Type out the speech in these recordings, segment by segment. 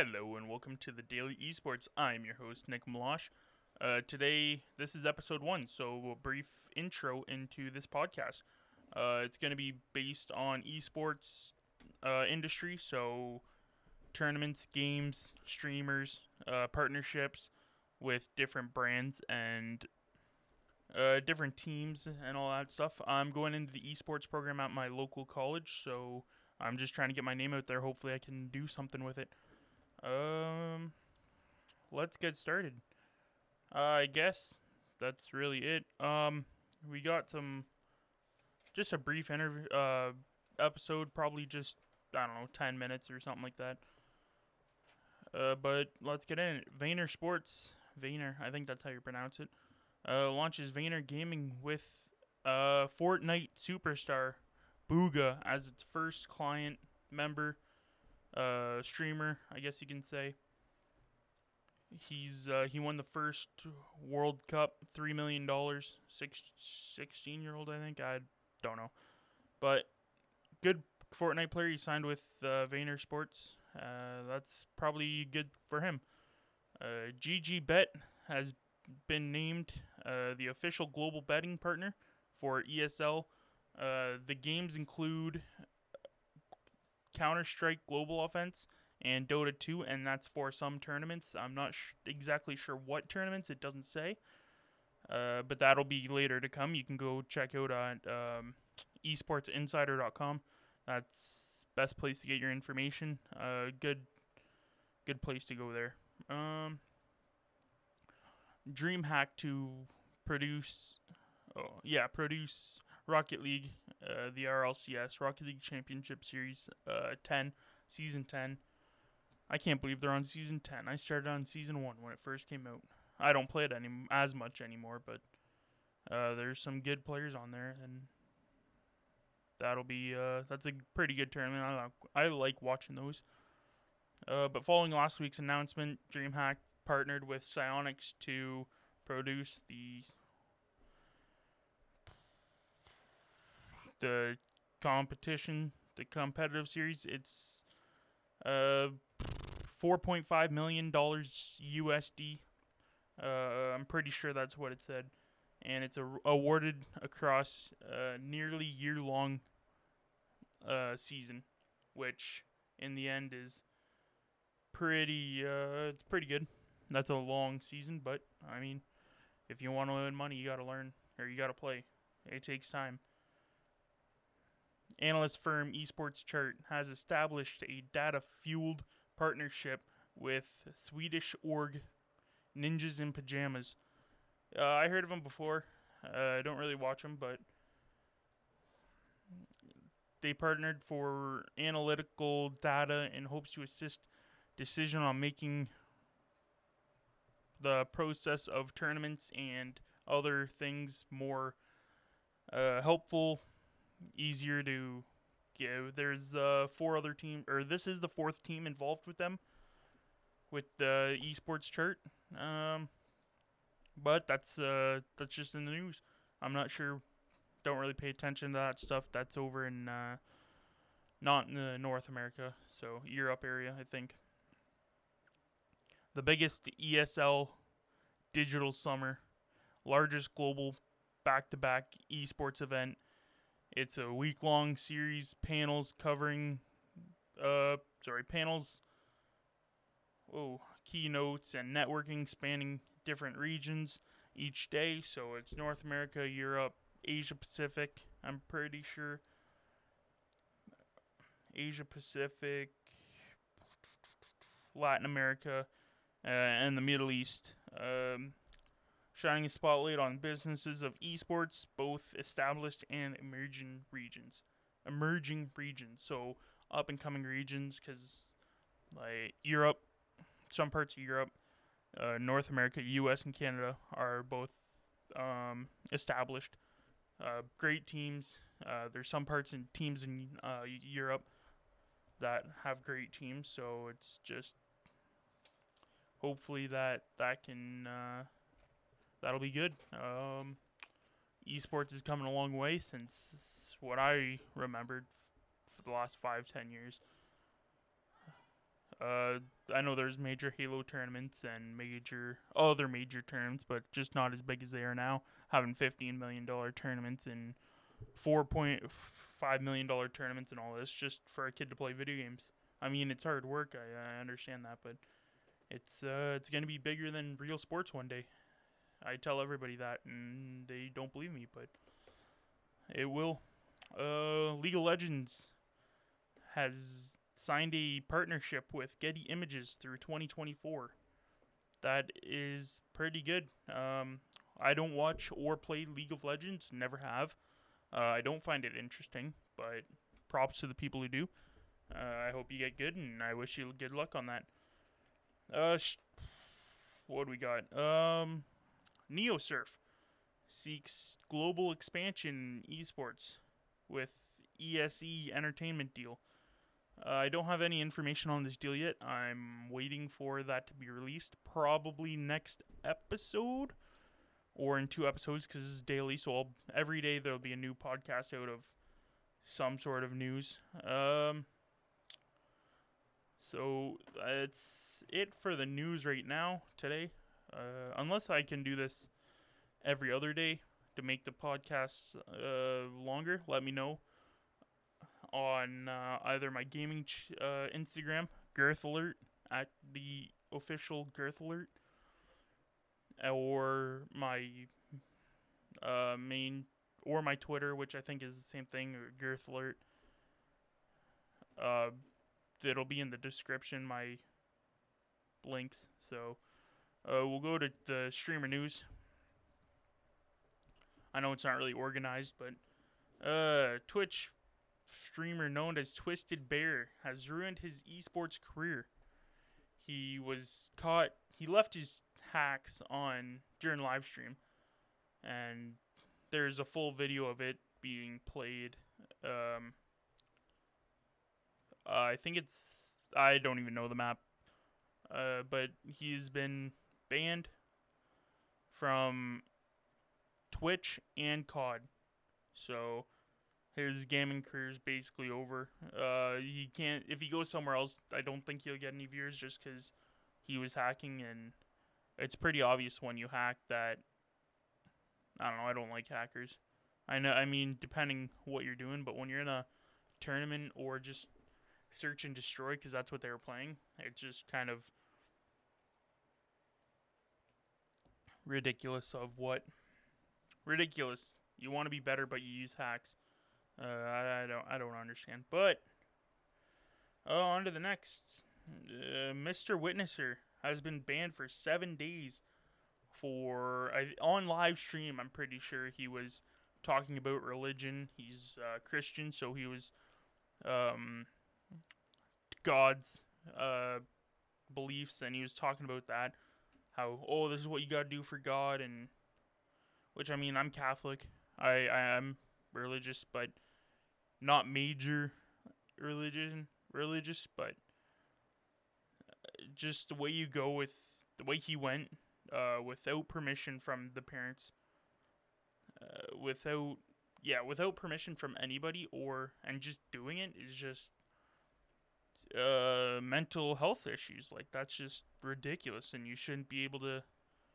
Hello and welcome to the Daily Esports. I'm your host, Nick Malosh. Uh, today, this is episode one, so a brief intro into this podcast. Uh, it's going to be based on esports uh, industry, so tournaments, games, streamers, uh, partnerships with different brands and uh, different teams and all that stuff. I'm going into the esports program at my local college, so I'm just trying to get my name out there. Hopefully, I can do something with it. Um, let's get started. Uh, I guess that's really it. Um, we got some, just a brief interview, uh, episode, probably just I don't know, ten minutes or something like that. Uh, but let's get in. Vayner Sports, Vayner, I think that's how you pronounce it. Uh, launches Vayner Gaming with uh Fortnite superstar Bugha as its first client member uh, streamer, I guess you can say. He's uh, he won the first World Cup, three million dollars. Six, 16 year old, I think. I don't know, but good Fortnite player. He signed with uh, Vayner Sports. Uh, that's probably good for him. Uh, GG Bet has been named uh, the official global betting partner for ESL. Uh, the games include Counter Strike Global Offense and Dota 2, and that's for some tournaments. I'm not sh- exactly sure what tournaments, it doesn't say. Uh, but that'll be later to come. You can go check out on um, esportsinsider.com. That's best place to get your information. Uh, good, good place to go there. Um, DreamHack to produce, oh yeah, produce Rocket League, uh, the RLCS Rocket League Championship Series uh, 10, season 10. I can't believe they're on season 10. I started on season 1 when it first came out. I don't play it any as much anymore, but uh, there's some good players on there and that'll be uh, that's a pretty good tournament. I like, I like watching those. Uh, but following last week's announcement, DreamHack partnered with Psyonix to produce the the competition, the competitive series. It's uh, four point five million dollars USD. Uh, I'm pretty sure that's what it said, and it's a, awarded across a nearly year long uh, season, which in the end is pretty. Uh, it's pretty good. That's a long season, but I mean, if you want to win money, you got to learn or you got to play. It takes time analyst firm Esports Chart has established a data fueled partnership with Swedish org Ninjas in Pajamas. Uh, I heard of them before. Uh, I don't really watch them, but they partnered for analytical data in hopes to assist decision on making the process of tournaments and other things more uh, helpful easier to give. There's uh, four other team, or this is the fourth team involved with them, with the esports chart. Um, but that's uh, that's just in the news. I'm not sure. Don't really pay attention to that stuff. That's over in uh, not in uh, North America, so Europe area, I think. The biggest ESL digital summer, largest global back-to-back esports event it's a week long series, panels covering, uh, sorry, panels, oh, keynotes and networking spanning different regions each day. So it's North America, Europe, Asia Pacific, I'm pretty sure. Asia Pacific, Latin America, uh, and the Middle East. Um, shining a spotlight on businesses of esports, both established and emerging regions. Emerging regions, so up and coming regions, because like Europe, some parts of Europe, uh, North America, U.S. and Canada are both um, established. Uh, great teams. Uh, there's some parts and teams in uh, Europe that have great teams, so it's just hopefully that that can uh, that'll be good. Um, esports is coming a long way since what I remembered for the last five, ten years. Uh, I know there's major Halo tournaments and major other major tournaments, but just not as big as they are now. Having fifteen million dollar tournaments and four point five million dollar tournaments and all this just for a kid to play video games. I mean, it's hard work. I, I understand that, but it's uh, it's gonna be bigger than real sports one day. I tell everybody that, and they don't believe me, but it will. Uh, League of Legends has signed a partnership with Getty Images through 2024. That is pretty good. Um, I don't watch or play League of Legends, never have. Uh, I don't find it interesting, but props to the people who do. Uh, I hope you get good, and I wish you good luck on that. Uh, sh- what do we got? Um, NeoSurf seeks global expansion in esports with ESE Entertainment deal. Uh, I don't have any information on this deal yet. I'm waiting for that to be released, probably next episode or in two episodes because this is daily. So I'll, every day there'll be a new podcast out of some sort of news. Um, so that's it for the news right now today. Uh, unless I can do this every other day to make the podcast uh, longer, let me know on uh, either my gaming ch- uh, Instagram, Girth Alert, at the official Girth Alert, or my uh, main, or my Twitter, which I think is the same thing, Girth Alert. Uh, it'll be in the description, my links. So uh, we'll go to the streamer news. I know it's not really organized, but uh, Twitch streamer known as Twisted Bear has ruined his esports career. He was caught. He left his hacks on during live stream, and there's a full video of it being played. Um, uh, I think it's I don't even know the map, uh, but he's been banned from Twitch and COD. So his gaming career is basically over. Uh, he can't if he goes somewhere else. I don't think he'll get any viewers just because he was hacking, and it's pretty obvious when you hack that. I don't know. I don't like hackers. I know. I mean, depending what you're doing, but when you're in a tournament or just search and destroy, because that's what they were playing, it's just kind of ridiculous. Of what? Ridiculous. You want to be better, but you use hacks. Uh, I, I, don't I don't understand. But oh, on to the next. Uh, Mr. Witnesser has been banned for seven days for I, on live stream. I'm pretty sure he was talking about religion. He's uh, Christian, so he was um, God's uh, beliefs, and he was talking about that. How oh, this is what you got to do for God, and which I mean, I'm Catholic. I I am religious, but not major religion religious, but uh, just the way you go with the way he went uh, without permission from the parents, uh, without yeah, without permission from anybody, or and just doing it is just uh, mental health issues. Like that's just ridiculous, and you shouldn't be able to.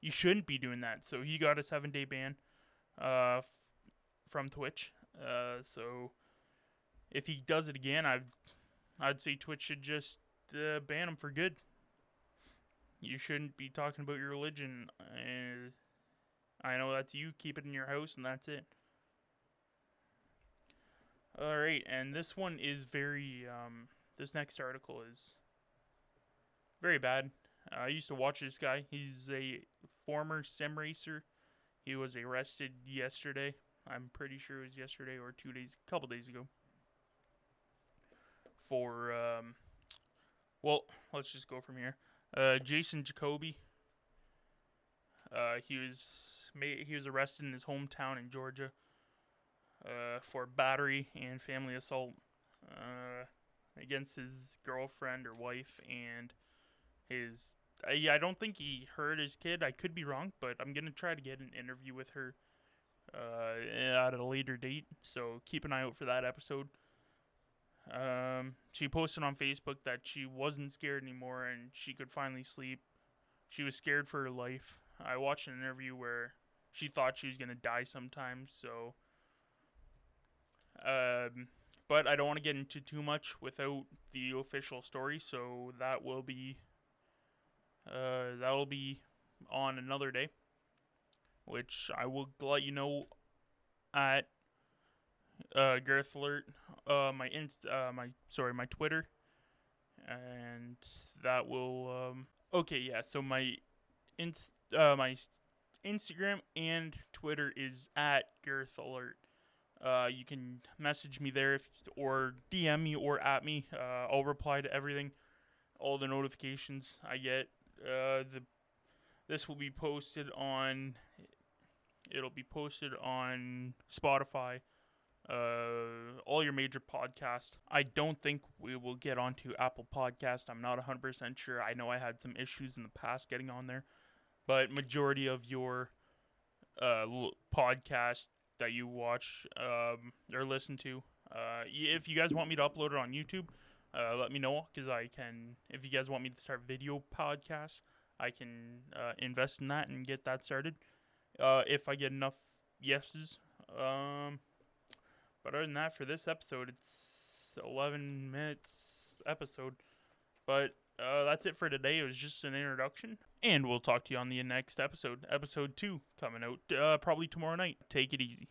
You shouldn't be doing that. So he got a seven day ban, uh, f- from Twitch. Uh, so if he does it again, I'd I'd say Twitch should just uh, ban him for good. You shouldn't be talking about your religion. Uh, I know that's you. Keep it in your house, and that's it. All right, and this one is very. Um, this next article is very bad. I used to watch this guy. He's a former sim racer. He was arrested yesterday. I'm pretty sure it was yesterday or two days, a couple days ago for um, well, let's just go from here. Uh, Jason Jacoby. Uh, he was made, he was arrested in his hometown in Georgia uh, for battery and family assault uh, against his girlfriend or wife and his. Yeah, I don't think he hurt his kid. I could be wrong, but I'm gonna try to get an interview with her uh, at a later date. So keep an eye out for that episode. Um, she posted on Facebook that she wasn't scared anymore and she could finally sleep. She was scared for her life. I watched an interview where she thought she was gonna die sometime. So, um, but I don't want to get into too much without the official story. So that will be, uh, that will be on another day, which I will let you know at uh, Gareth Alert, uh, my inst, uh, my sorry, my Twitter, and that will um. Okay, yeah. So my inst, uh, my Instagram and Twitter is at Gareth Alert. Uh, you can message me there if, or DM me or at me. Uh, I'll reply to everything, all the notifications I get. Uh, the this will be posted on. It'll be posted on Spotify, uh, all your major podcasts. I don't think we will get onto Apple Podcast. I'm not 100% sure. I know I had some issues in the past getting on there, but majority of your uh, podcast that you watch um, or listen to, uh, if you guys want me to upload it on YouTube, uh, let me know because I can. If you guys want me to start video podcasts, I can uh, invest in that and get that started. Uh, if I get enough yeses. Um, but other than that, for this episode, it's 11 minutes episode. But uh, that's it for today. It was just an introduction. And we'll talk to you on the next episode. Episode 2 coming out uh, probably tomorrow night. Take it easy.